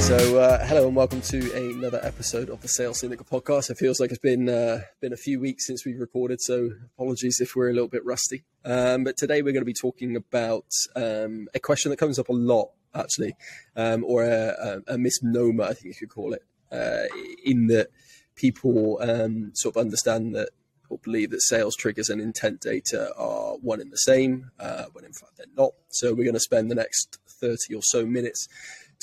So, uh, hello and welcome to another episode of the Sales Syndicate podcast. It feels like it's been uh, been a few weeks since we've recorded, so apologies if we're a little bit rusty. Um, but today we're going to be talking about um, a question that comes up a lot, actually, um, or a, a, a, misnomer, I think you could call it, uh, in that people um, sort of understand that or believe that sales triggers and intent data are one and the same, uh, when in fact they're not. So we're going to spend the next 30 or so minutes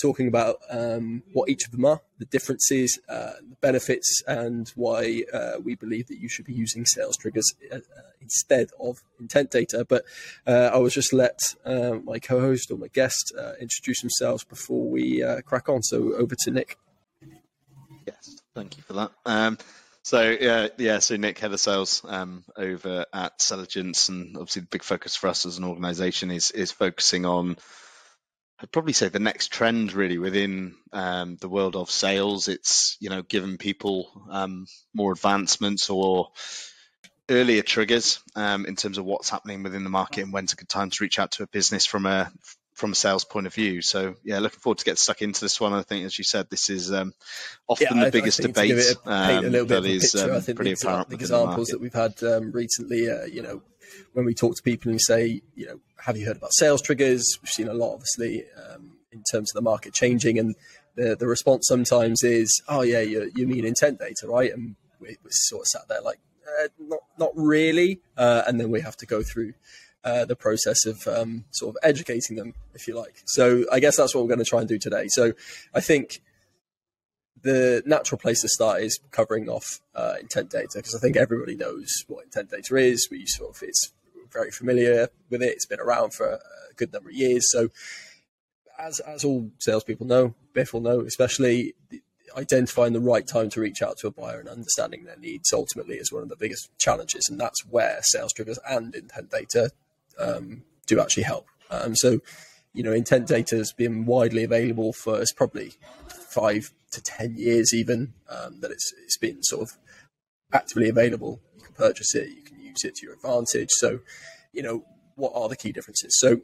talking about um, what each of them are, the differences, uh, the benefits, and why uh, we believe that you should be using sales triggers uh, instead of intent data. But uh, I will just let uh, my co host or my guest uh, introduce themselves before we crack on. So over to Nic. Yes, thank you for that. Um, so yeah, yeah. So Nic, head of sales um, over at Selligence, and obviously the big focus for us as an organisation is is focusing on I'd probably say the next trend really within um, the world of sales. It's you know giving people um, more advancements or earlier triggers um, in terms of what's happening within the market and when's a good time to reach out to a business from a from a sales point of view. So yeah, looking forward to get stuck into this one. I think, as you said, this is um, often yeah, the biggest debate. A, um, a little bit of picture, um, I think pretty apparent. examples that we've had um, recently, uh, you know, when we talk to people and say, you know, have you heard about sales triggers? We've seen a lot, obviously, um, in terms of the market changing, and the the response sometimes is, oh yeah, you, you mean intent data, right? And we, we sort of sat there like, uh, not not really, uh, and then we have to go through. Uh, the process of um, sort of educating them, if you like. So I guess that's what we're going to try and do today. So I think the natural place to start is covering off uh, intent data because I think everybody knows what intent data is. We sort of it's very familiar with it. It's been around for a good number of years. So, as as all salespeople know, Biff will know, especially identifying the right time to reach out to a buyer and understanding their needs ultimately is one of the biggest challenges, and that's where sales triggers and intent data um, do actually help. Um, so, you know, intent data has been widely available for it's probably five to 10 years even um, that it's, it's been sort of actively available. You can purchase it, you use it to your advantage. So, you know, what are the key differences? So,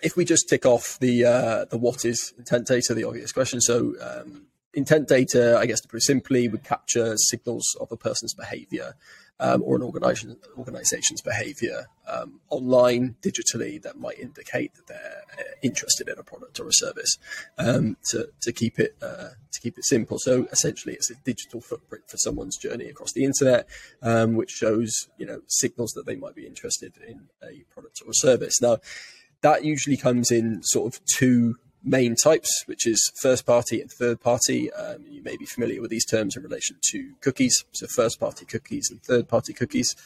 if we just tick off the uh, the what is intent data, the obvious question. So, um, intent data, I guess to put it simply, would capture signals of a person's behavior um, or an organization, organization's behavior um, online, digitally, that might indicate that they're uh, interested in a product or a service. Um, to, to keep it uh, to keep it simple, so essentially, it's a digital footprint for someone's journey across the internet, um, which shows you know signals that they might be interested in a product or a service. Now, that usually comes in sort of two main types, which is first party and third party. Um, you may be familiar with these terms in relation to cookies. So, first party cookies and third party cookies.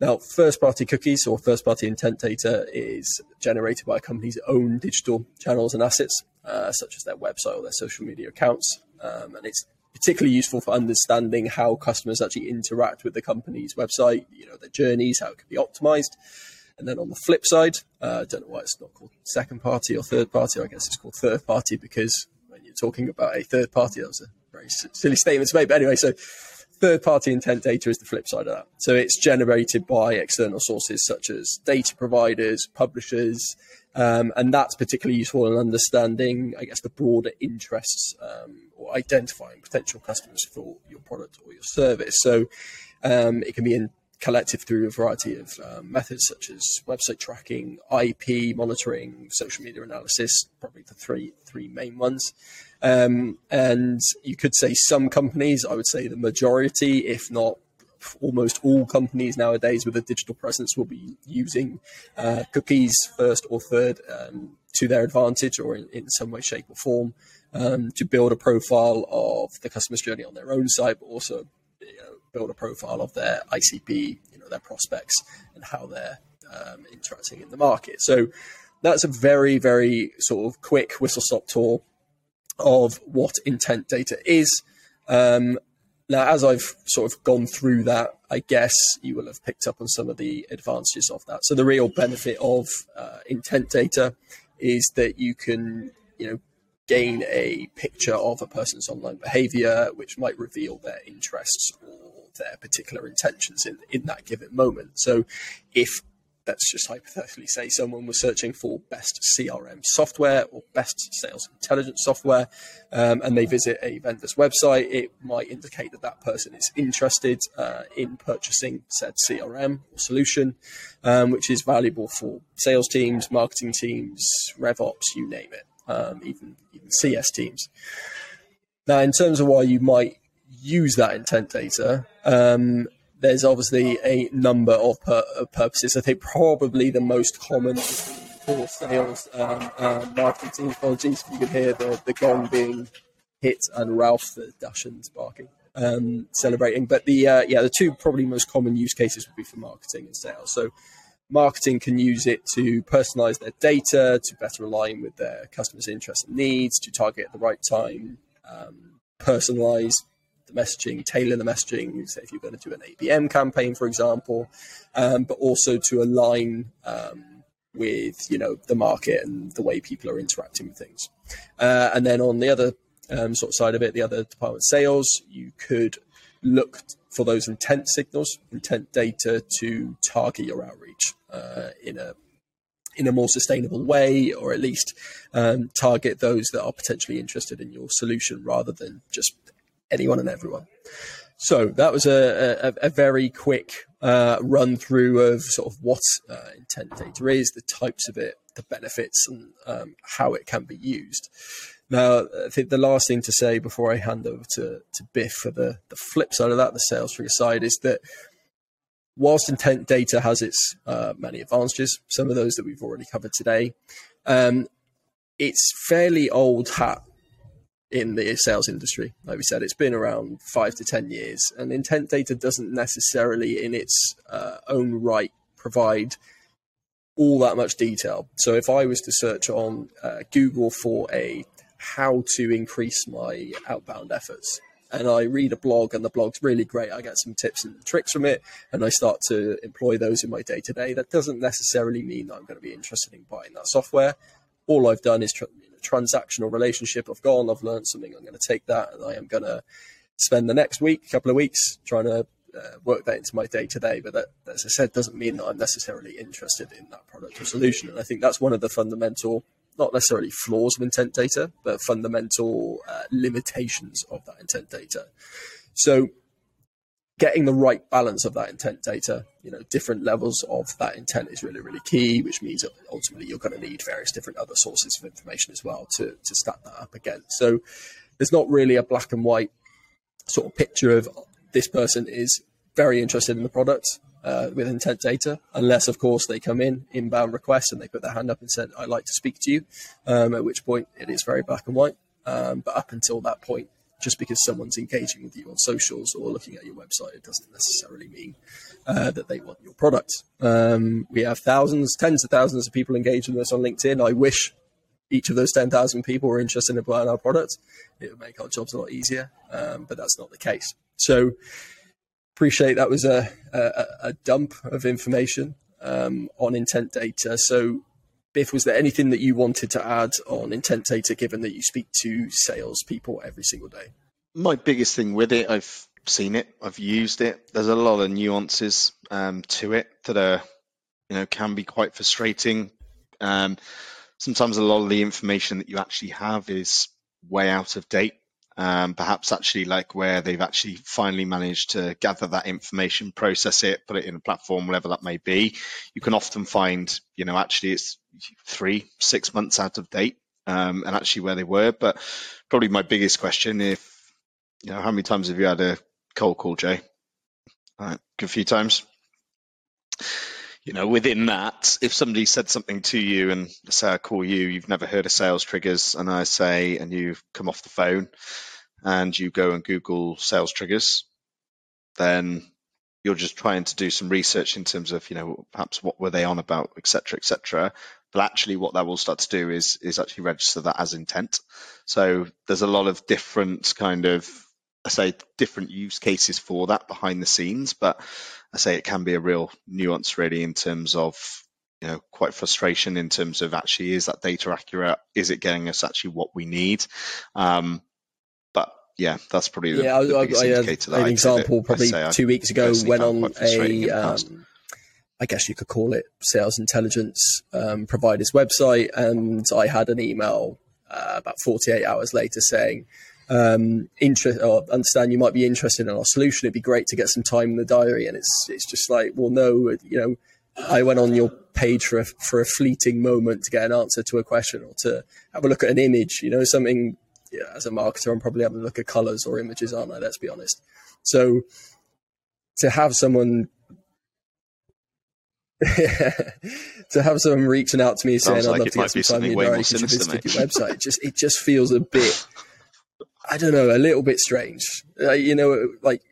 Now, first party cookies or first party intent data is generated by a company's own digital channels and assets, uh, such as their website or their social media accounts. Um, and it's particularly useful for understanding how customers actually interact with the company's website, you know, their journeys, how it can be optimized. And then on the flip side, uh, I don't know why it's not called second party or third party. I guess it's called third party because when you're talking about a third party, that was a very silly statement to make. But anyway, so third party intent data is the flip side of that. So it's generated by external sources such as data providers, publishers, um, and that's particularly useful in understanding, I guess, the broader interests um, or identifying potential customers for your product or your service. So um, it can be in collected through a variety of um, methods such as website tracking, IP monitoring, social media analysis, probably the three three main ones. Um, and you could say some companies, I would say the majority, if not almost all companies nowadays with a digital presence will be using uh, cookies first or third um, to their advantage or in, in, some way, shape, or form um, to build a profile of the customer's journey on their own site, but also know, build a profile of their ICP, you know, their prospects and how they're um, interacting in the market. So that's a very, very sort of quick whistle stop tour of what intent data is. Um, now, as I've sort of gone through that, I guess you will have picked up on some of the advantages of that. So the real benefit of uh, intent data is that you can, you know, gain a picture of a person's online behavior, which might reveal their interests or their particular intentions in, in that given moment. So if let's just hypothetically say someone was searching for best CRM software or best sales intelligence software, um, and they visit a vendor's website, it might indicate that that person is interested uh, in purchasing said CRM or solution, um, which is valuable for sales teams, marketing teams, RevOps, you name it, um, even even CS teams. Now, in terms of why you might use that intent data, um, there's obviously a number of, pur- purposes. I think probably the most common for sales um, uh, marketing Apologies you can hear the, the gong being hit and Ralph the Dachshund's barking, um, celebrating. But the uh, yeah, the two probably most common use cases would be for marketing and sales. So marketing can use it to personalize their data to better align with their customers' interests and needs, to target at the right time, um, personalize the messaging, tailor the messaging, say if you're going to do an ABM campaign, for example, um, but also to align um, with you know the market and the way people are interacting with things. Uh, and then on the other um, sort of side of it, the other department sales, you could look for those intent signals, intent data to target your outreach uh, in a in a more sustainable way, or at least um, target those that are potentially interested in your solution rather than just anyone and everyone. So that was a, a, a very quick uh, run through of sort of what uh, intent data is, the types of it, the benefits, and um, how it can be used. Now, I think the last thing to say before I hand over to, to Biff for the, the flip side of that, the sales trigger side, is that whilst intent data has its uh, many advantages, some of those that we've already covered today, um, it's fairly old hat in the sales industry. Like we said, it's been around five to 10 years, and intent data doesn't necessarily, in its uh, own right, provide all that much detail. So if I was to search on uh, Google for a how to increase my outbound efforts, and I read a blog and the blog's really great. I get some tips and tricks from it and I start to employ those in my day to day. That doesn't necessarily mean that I'm going to be interested in buying that software. All I've done is tr- transactional relationship. I've gone, I've learned something. I'm going to take that and I am going to spend the next week, couple of weeks, trying to uh, work that into my day to day. But that, as I said, doesn't mean that I'm necessarily interested in that product or solution. And I think that's one of the fundamental, not necessarily flaws of intent data, but fundamental uh, limitations of that intent data. So getting the right balance of that intent data, you know, different levels of that intent is really, really key, which means ultimately you're going to need various different other sources of information as well to, to stack that up again. So there's not really a black and white sort of picture of this person is very interested in the product uh, with intent data, unless, of course, they come in inbound requests and they put their hand up and said, I'd like to speak to you, um, at which point it is very black and white. Um, but up until that point, just because someone's engaging with you on socials or looking at your website, it doesn't necessarily mean uh, that they want your product. Um, we have thousands, tens of thousands of people engaged with us on LinkedIn. I wish each of those 10,000 people were interested in buying our product. It would make our jobs a lot easier, um, but that's not the case. So, appreciate that was a, a, a dump of information um, on intent data. So, Biff, was there anything that you wanted to add on intent data, given that you speak to salespeople every single day? My biggest thing with it, I've seen it, I've used it. There's a lot of nuances um, to it that are, you know, can be quite frustrating. Um, sometimes a lot of the information that you actually have is way out of date um, perhaps actually like where they've actually finally managed to gather that information, process it, put it in a platform, whatever that may be. You can often find, you know, actually it's three, six months out of date, um, and actually where they were. But probably my biggest question, if you know, how many times have you had a cold call, Jay? A few times you know, within that, if somebody said something to you and say I call you, you've never heard of sales triggers, and I say, and you come off the phone and you go and Google sales triggers, then you're just trying to do some research in terms of, you know, perhaps what were they on about, etc., etc. But actually, what that will start to do is is actually register that as intent. So there's a lot of different kind of I say different use cases for that behind the scenes, but I say it can be a real nuance really in terms of you know quite frustration in terms of actually is that data accurate? Is it getting us actually what we need? Um, but yeah, that's probably the, yeah. The I, I, I had an example probably two weeks ago went on a um, I guess you could call it sales intelligence um, provider's website. And I had an email uh, about 48 hours later saying, um, interest or understand you might be interested in our solution. It'd be great to get some time in the diary. And it's, it's just like, well, no, you know, I went on your page for a, for a fleeting moment to get an answer to a question or to have a look at an image, you know, something yeah, as a marketer, I'm probably having a look at colors or images, aren't I? Let's be honest. So to have someone to have someone reaching out to me saying, "I'd love to get some time in your diary. Could you visit your website?" just it just feels a bit, I don't know, a little bit strange. Uh, you know, like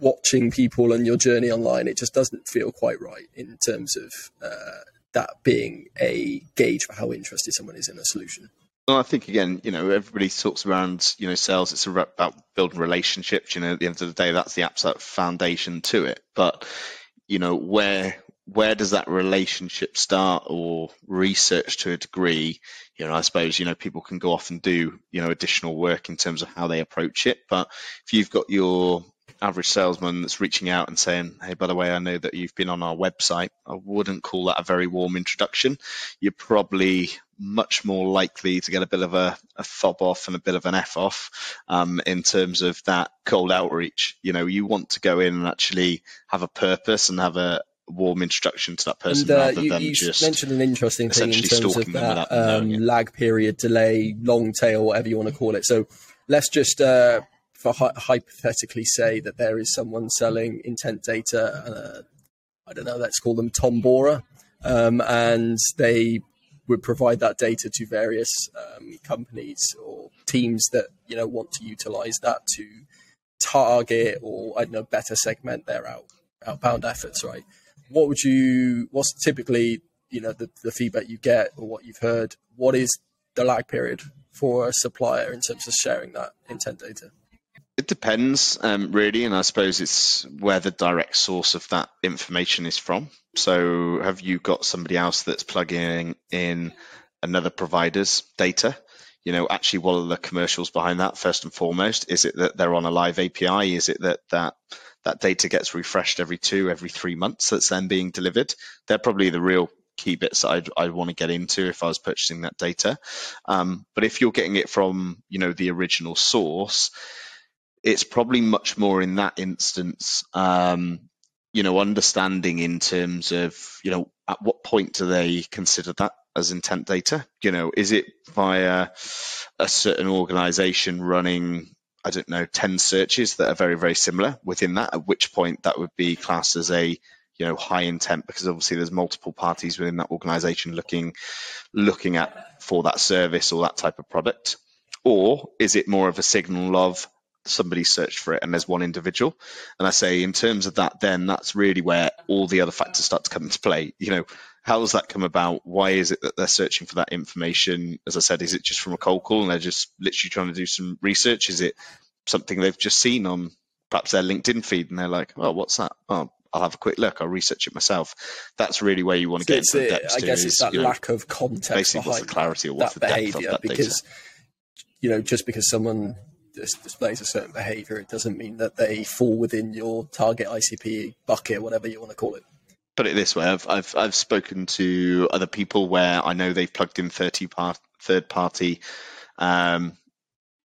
watching people and your journey online, it just doesn't feel quite right in terms of uh, that being a gauge for how interested someone is in a solution. Well, I think again, you know, everybody talks around, you know, sales. It's about building relationships. You know, at the end of the day, that's the absolute foundation to it. But you know, where where does that relationship start or research to a degree? You know i suppose you know people can go off and do you know additional work in terms of how they approach it but if you've got your average salesman that's reaching out and saying hey by the way i know that you've been on our website i wouldn't call that a very warm introduction. You're probably much more likely to get a bit of a, a fob off and a bit of an f off um, in terms of that cold outreach. You know you want to go in and actually have a purpose and have a, warm introduction to that person and, uh, rather you, than you just mentioned an interesting thing in terms of that um, lag period, delay, long tail, whatever you want to call it. So let's just uh, for hypothetically say that there is someone selling intent data. Uh, I don't know. Let's call them Tombora, um, and they would provide that data to various um, companies or teams that you know want to utilize that to target or I don't know better segment their out outbound efforts, right? What would you? What's typically you know the, the feedback you get or what you've heard? What is the lag period for a supplier in terms of sharing that intent data? It depends, um, really, and I suppose it's where the direct source of that information is from. So, have you got somebody else that's plugging in another provider's data? You know, actually, what are the commercials behind that? First and foremost, is it that they're on a live API? Is it that that that data gets refreshed every two, every three months that's then being delivered. They're probably the real key bits I'd, I'd want to get into if I was purchasing that data. Um, but if you're getting it from, you know, the original source, it's probably much more in that instance, um, you know, understanding in terms of, you know, at what point do they consider that as intent data? You know, is it via a certain organization running I don't know, 10 searches that are very, very similar within that, at which point that would be classed as a you know high intent because obviously there's multiple parties within that organization looking looking at for that service or that type of product. Or is it more of a signal of somebody searched for it and there's one individual? And i say in terms of that then that's really where all the other factors start to come into play. You know how does that come about? Why is it that they're searching for that information? As I said, is it just from a cold call and they're just literally trying to do some research? Is it something they've just seen on perhaps their LinkedIn feed and they're like, oh, what's that? Oh, I'll have a quick look. I'll research it myself. That's really where you want to get into the depth. I guess it's that you know, lack of context basically what's the clarity or what's that the behavior depth of that because data. you know just because someone displays a certain behavior, it doesn't mean that they fall within your target ICP bucket, whatever you want to call it put it this way: I've I've I've spoken to other people where I know they've plugged in part third party um,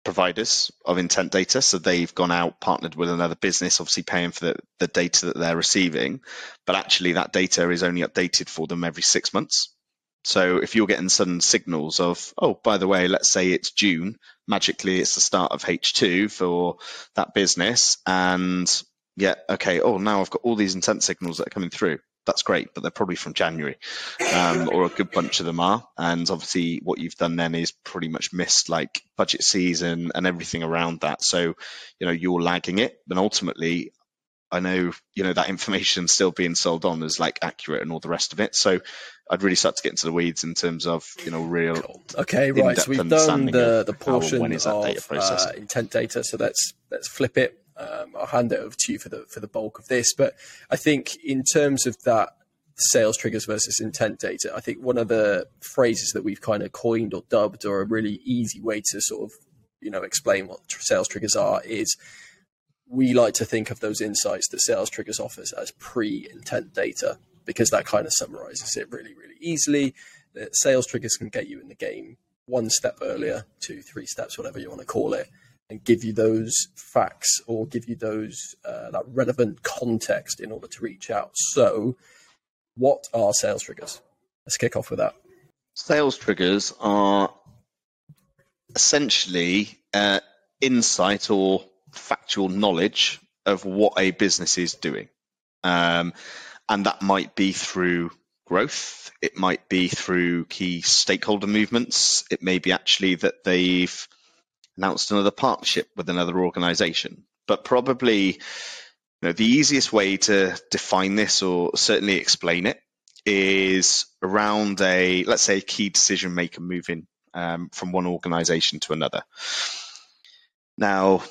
providers of intent data, so they've gone out partnered with another business, obviously paying for the, the data that they're receiving, but actually that data is only updated for them every six months. So if you're getting sudden signals of, oh, by the way, let's say it's June, magically it's the start of H2 for that business, and yeah, okay, oh, now I've got all these intent signals that are coming through that's great, but they're probably from January, um, or a good bunch of them are. And obviously, what you've done then is pretty much missed like budget season and everything around that. So, you know, you're lagging it. And ultimately, I know you know that information still being sold on is like accurate and all the rest of it. So, I'd really start to get into the weeds in terms of you know real. Okay, right. So we've done the the portion of uh, intent data. So let's let's flip it um, I'll hand it over to you for the for the bulk of this. But I think in terms of that sales triggers versus intent data, I think one of the phrases that we've kind of coined or dubbed, or a really easy way to sort of you know explain what sales triggers are, is we like to think of those insights that sales triggers offers as pre-intent data because that kind of summarizes it really, really easily. The sales triggers can get you in the game one step earlier, two, three steps, whatever you want to call it, and give you those facts or give you those uh, that relevant context in order to reach out. So, what are sales triggers? Let's kick off with that. Sales triggers are essentially uh, insight or factual knowledge of what a business is doing. Um, and that might be through growth, it might be through key stakeholder movements, it may be actually that they've announced another partnership with another organization. But probably you know, the easiest way to define this or certainly explain it is around a, let's say, a key decision maker moving um, from one organization to another. Now,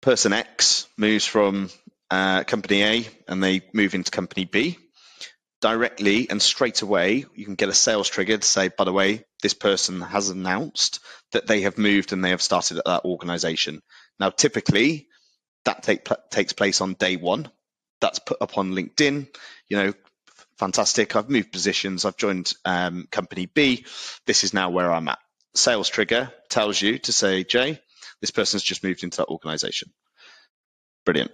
person X moves from uh, company A and they move into company B. Directly and straight away, you can get a sales trigger to say, by the way, this person has announced that they have moved and they have started at that organization. Now, typically, that take, takes place on day one. That's put up on LinkedIn. You know, fantastic. I've moved positions. I've joined um, company B. This is now where I'm at. Sales trigger tells you to say, Jay, this person's just moved into that organization. Brilliant.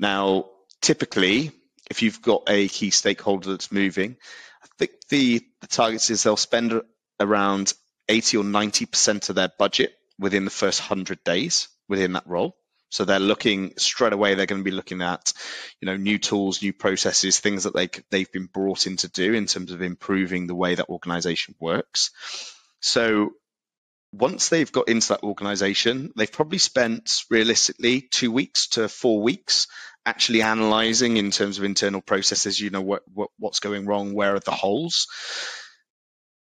Now, typically, if you've got a key stakeholder that's moving, I think the, the targets is they'll spend around 80 or 90% of their budget within the first 100 days within that role. So they're looking straight away. They're going to be looking at, you know, new tools, new processes, things that they they've been brought in to do in terms of improving the way that organization works. So once they've got into that organization, they've probably spent realistically two weeks to four weeks actually analyzing in terms of internal processes. You know what, what what's going wrong, where are the holes.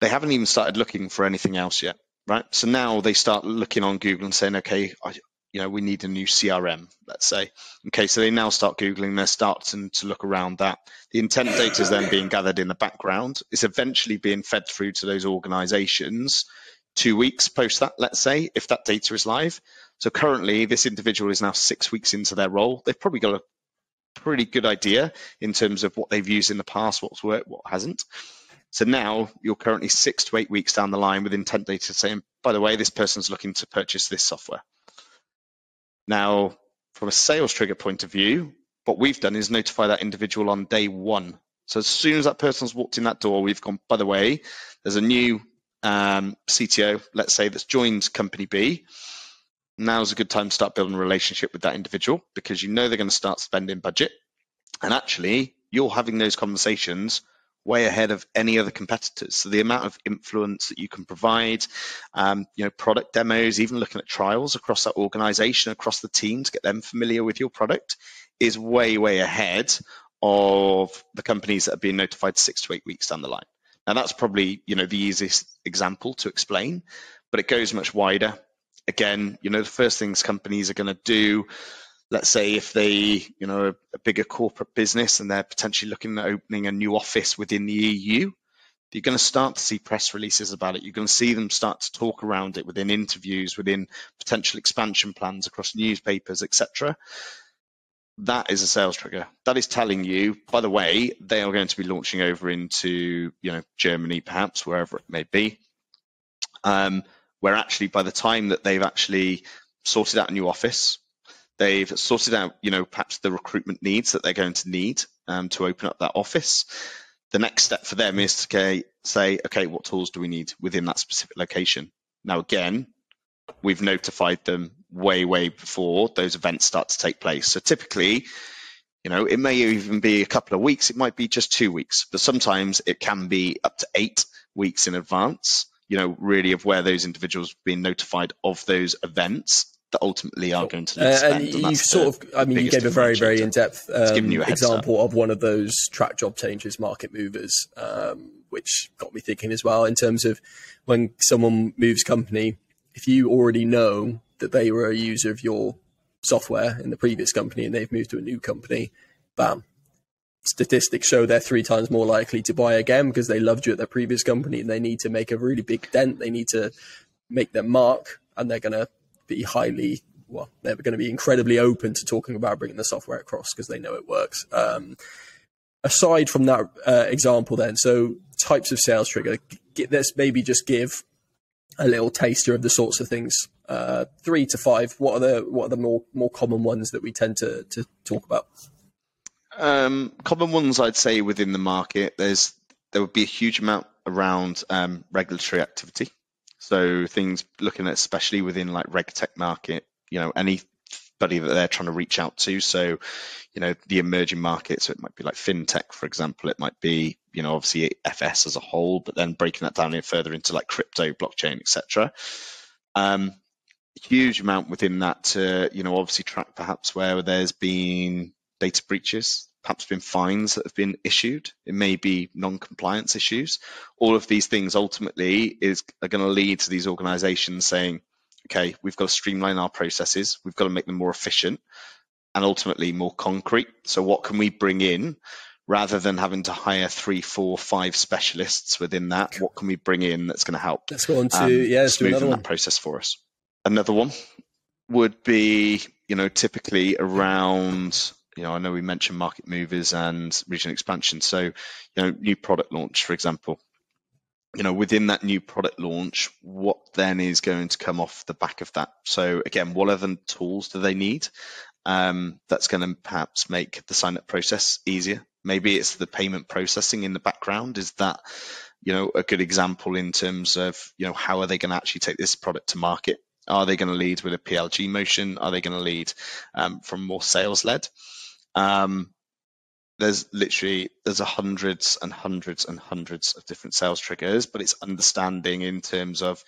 They haven't even started looking for anything else yet right? So now they start looking on Google and saying, okay, I, you know, we need a new CRM, let's say. Okay, so they now start Googling, they're starting to look around that. The intent data is then being gathered in the background. It's eventually being fed through to those organizations two weeks post that, let's say, if that data is live. So currently, this individual is now six weeks into their role. They've probably got a pretty good idea in terms of what they've used in the past, what's worked, what hasn't. So now you're currently six to eight weeks down the line with intent data saying, by the way, this person's looking to purchase this software. Now, from a sales trigger point of view, what we've done is notify that individual on day one. So as soon as that person's walked in that door, we've gone, by the way, there's a new um, CTO, let's say, that's joined company B. Now's a good time to start building a relationship with that individual because you know they're going to start spending budget. And actually, you're having those conversations way ahead of any other competitors. So the amount of influence that you can provide, um, you know, product demos, even looking at trials across that organization, across the team to get them familiar with your product is way, way ahead of the companies that are being notified six to eight weeks down the line. Now that's probably, you know, the easiest example to explain, but it goes much wider. Again, you know, the first things companies are going to do let's say if they, you know, a, bigger corporate business and they're potentially looking at opening a new office within the EU, you're going to start to see press releases about it. You're going to see them start to talk around it within interviews, within potential expansion plans across newspapers, etc. That is a sales trigger. That is telling you, by the way, they are going to be launching over into, you know, Germany, perhaps wherever it may be. Um, where actually, by the time that they've actually sorted out a new office, They've sorted out, you know, perhaps the recruitment needs that they're going to need um, to open up that office. The next step for them is to say, okay, what tools do we need within that specific location? Now, again, we've notified them way, way before those events start to take place. So typically, you know, it may even be a couple of weeks. It might be just two weeks, but sometimes it can be up to eight weeks in advance. You know, really of where those individuals have been notified of those events that ultimately are going to uh, and you sort of i mean you gave a very very in-depth um, example of one of those track job changes market movers um, which got me thinking as well in terms of when someone moves company if you already know that they were a user of your software in the previous company and they've moved to a new company bam statistics show they're three times more likely to buy again because they loved you at their previous company and they need to make a really big dent they need to make their mark and they're going to be highly well, they're going to be incredibly open to talking about bringing the software across because they know it works. Um, aside from that uh, example, then, so types of sales trigger, get, let's maybe just give a little taster of the sorts of things. Uh, three to five. What are the what are the more more common ones that we tend to to talk about? Um, common ones, I'd say, within the market, there's there would be a huge amount around um, regulatory activity. So things looking at, especially within like RegTech market, you know, anybody that they're trying to reach out to. So, you know, the emerging markets, so it might be like fintech, for example. It might be, you know, obviously FS as a whole, but then breaking that down in further into like crypto, blockchain, etc. Um, huge amount within that to, you know, obviously track perhaps where there's been data breaches, perhaps been fines that have been issued. It may be non-compliance issues. All of these things ultimately is are going to lead to these organizations saying, okay, we've got to streamline our processes, we've got to make them more efficient and ultimately more concrete. So what can we bring in rather than having to hire three, four, five specialists within that? What can we bring in that's going to help? Let's go on to um, yeah, smoothing that process for us. Another one would be, you know, typically around you know, I know we mentioned market movers and region expansion. So, you know, new product launch, for example. You know, within that new product launch, what then is going to come off the back of that? So, again, what other tools do they need? Um, that's going to perhaps make the sign up process easier. Maybe it's the payment processing in the background. Is that, you know, a good example in terms of, you know, how are they going to actually take this product to market? Are they going to lead with a PLG motion? Are they going to lead um, from more sales led? Um, there's literally there's a hundreds and hundreds and hundreds of different sales triggers, but it's understanding in terms of,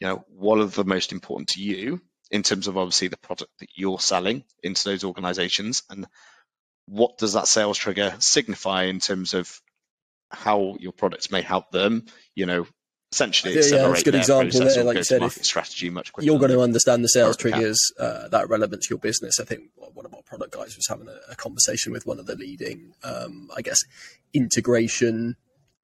you know, what are the most important to you in terms of obviously the product that you're selling into those organizations and what does that sales trigger signify in terms of how your products may help them, you know, essentially yeah, yeah, that's a good example there. Like you said, if strategy much quicker. You're going to understand the sales triggers uh, that are relevant to your business. I think one of our product guys was having a, a conversation with one of the leading, um, I guess, integration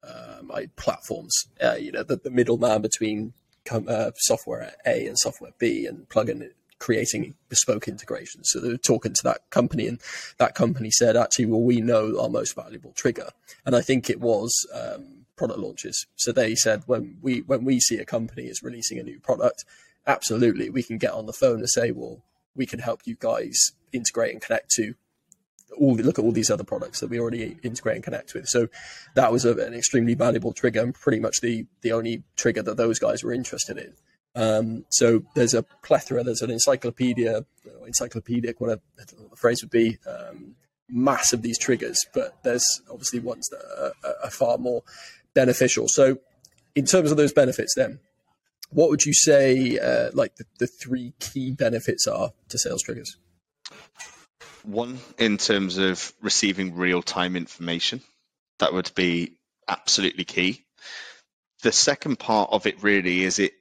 um, platforms. Uh, you know, the, the middleman between com- uh, software A and software B, and plugin creating bespoke integrations. So they're talking to that company, and that company said, actually, well, we know our most valuable trigger, and I think it was. Um, product launches. So they said when we when we see a company is releasing a new product, absolutely we can get on the phone and say, well, we can help you guys integrate and connect to all look at all these other products that we already integrate and connect with. So that was a, an extremely valuable trigger and pretty much the the only trigger that those guys were interested in. Um, so there's a plethora, there's an encyclopedia, encyclopedic, whatever the phrase would be, um, mass of these triggers, but there's obviously ones that are, are far more beneficial. So, in terms of those benefits, then, what would you say uh, like the, the three key benefits are to sales triggers? One, in terms of receiving real time information, that would be absolutely key. The second part of it really is it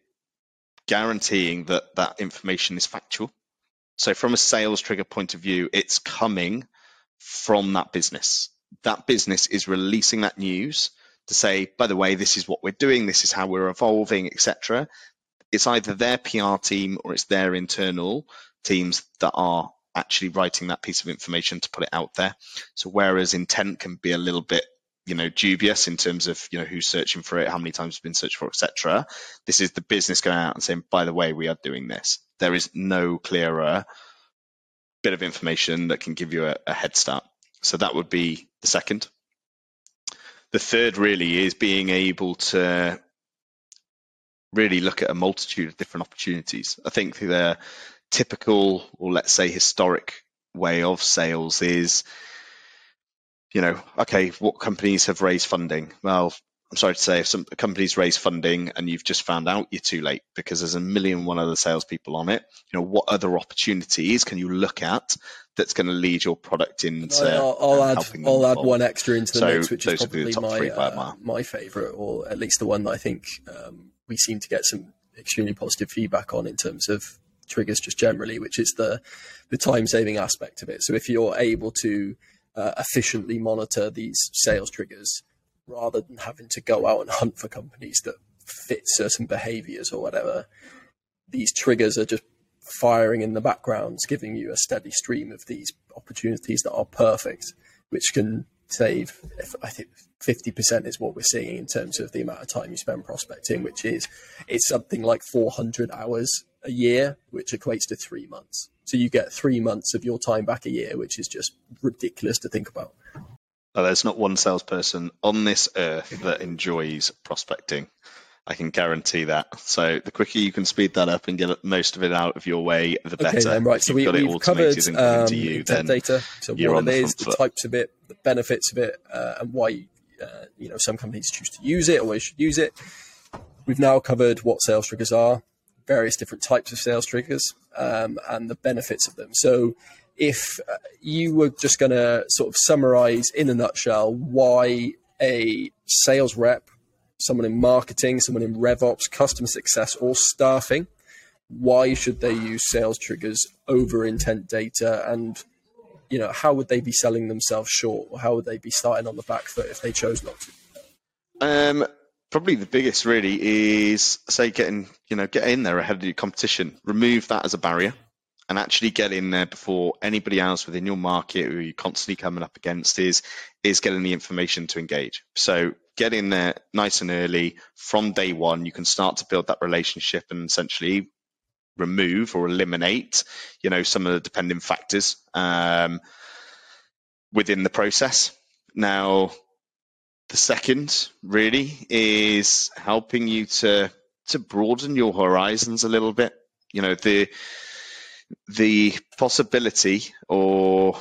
guaranteeing that that information is factual. So, from a sales trigger point of view, it's coming from that business. That business is releasing that news to say, by the way, this is what we're doing, this is how we're evolving, etc. It's either their PR team or it's their internal teams that are actually writing that piece of information to put it out there. So whereas intent can be a little bit you know dubious in terms of you know who's searching for it how many times it's been searched for etc this is the business going out and saying by the way we are doing this there is no clearer bit of information that can give you a, a head start so that would be the second the third really is being able to really look at a multitude of different opportunities. I think the typical, or let's say historic way of sales is, you know, okay, what companies have raised funding? Well, I'm sorry to say, if some companies raise funding and you've just found out, you're too late because there's a million one other salespeople on it. You know, what other opportunities can you look at that's going to lead your product into? I'll, I'll add, I'll add one extra into the so mix, which is probably my uh, my favourite, or at least the one that I think um, we seem to get some extremely positive feedback on in terms of triggers, just generally, which is the the time saving aspect of it. So if you're able to uh, efficiently monitor these sales triggers rather than having to go out and hunt for companies that fit certain behaviors or whatever. These triggers are just firing in the background, giving you a steady stream of these opportunities that are perfect, which can save. I think fifty percent is what we're seeing in terms of the amount of time you spend prospecting, which is it's something like four hundred hours a year, which equates to three months. So you get three months of your time back a year, which is just ridiculous to think about. There's not one salesperson on this earth that enjoys prospecting. I can guarantee that. So the quicker you can speed that up and get most of it out of your way, the better. Okay, then, right. So we, have covered um, you, data. So what it is, the, the types of it, the benefits of it, uh, and why uh, you know some companies choose to use it or they should use it. We've now covered what sales triggers are, various different types of sales triggers, um, and the benefits of them. So if uh, you were just going to sort of summarize in a nutshell why a sales rep someone in marketing, someone in RevOps, customer success, or staffing, why should they use sales triggers over intent data? And you know, how would they be selling themselves short, or how would they be starting on the back foot if they chose not to? Um, probably the biggest really is say getting you know get in there ahead of your competition. Remove that as a barrier and actually get in there before anybody else within your market who you're constantly coming up against is is getting the information to engage. So get in there nice and early from day one. You can start to build that relationship and essentially remove or eliminate, you know, some of the dependent factors um, within the process. Now, the second really is helping you to to broaden your horizons a little bit. You know, the the possibility or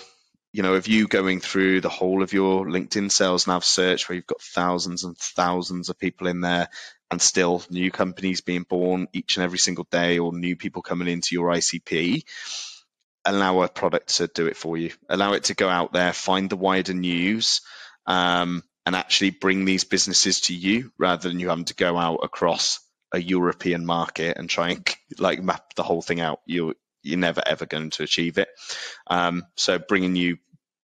you know, of you going through the whole of your LinkedIn sales nav search where you've got thousands and thousands of people in there and still new companies being born each and every single day or new people coming into your ICP, allow a product to do it for you. Allow it to go out there, find the wider news, um, and actually bring these businesses to you rather than you having to go out across a European market and try and like map the whole thing out. You you're never ever going to achieve it. Um, so bringing you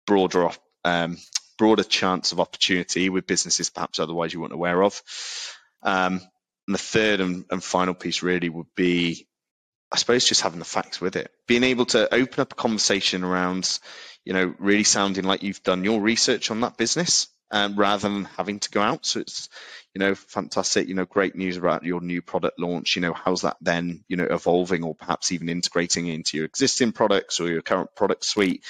broader um, broader chance of opportunity with businesses perhaps otherwise you weren't aware of. Um, and the third and, and, final piece really would be, I suppose, just having the facts with it, being able to open up a conversation around, you know, really sounding like you've done your research on that business um, rather than having to go out. So it's, you know, fantastic, you know, great news about your new product launch. You know, how's that then, you know, evolving or perhaps even integrating into your existing products or your current product suite?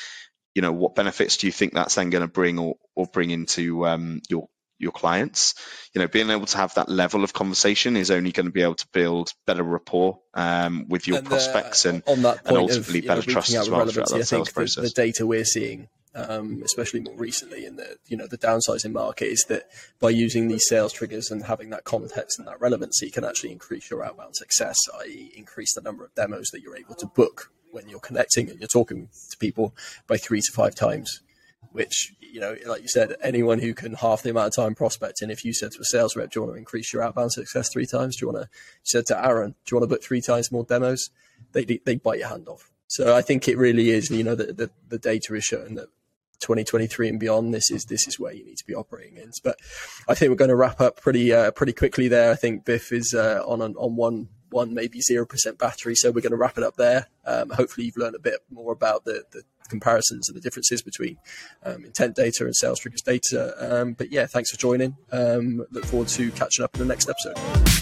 You know, what benefits do you think that's then going to bring or, or bring into um, your your clients. You know, being able to have that level of conversation is only going to be able to build better rapport um, with your and, uh, prospects and, on that and ultimately of, better know, trust as well throughout that sales process. The, the data we're seeing um, especially more recently in the you know the downsizing market, is that by using these sales triggers and having that context and that relevancy can actually increase your outbound success, i.e., increase the number of demos that you're able to book when you're connecting and you're talking to people by three to five times. Which you know, like you said, anyone who can half the amount of time prospecting. If you said to a sales rep, "Do you want to increase your outbound success three times?" Do you want to? You said to Aaron, "Do you want to book three times more demos?" They they bite your hand off. So I think it really is, you know, the, the, the data is showing that 2023 and beyond, this is this is where you need to be operating in. But I think we're going to wrap up pretty uh, pretty quickly there. I think Biff is uh, on on one one maybe zero percent battery, so we're going to wrap it up there. Um, hopefully, you've learned a bit more about the, the comparisons and the differences between um, intent data and sales triggers data. Um, but yeah, thanks for joining. Um, look forward to catching up in the next episode.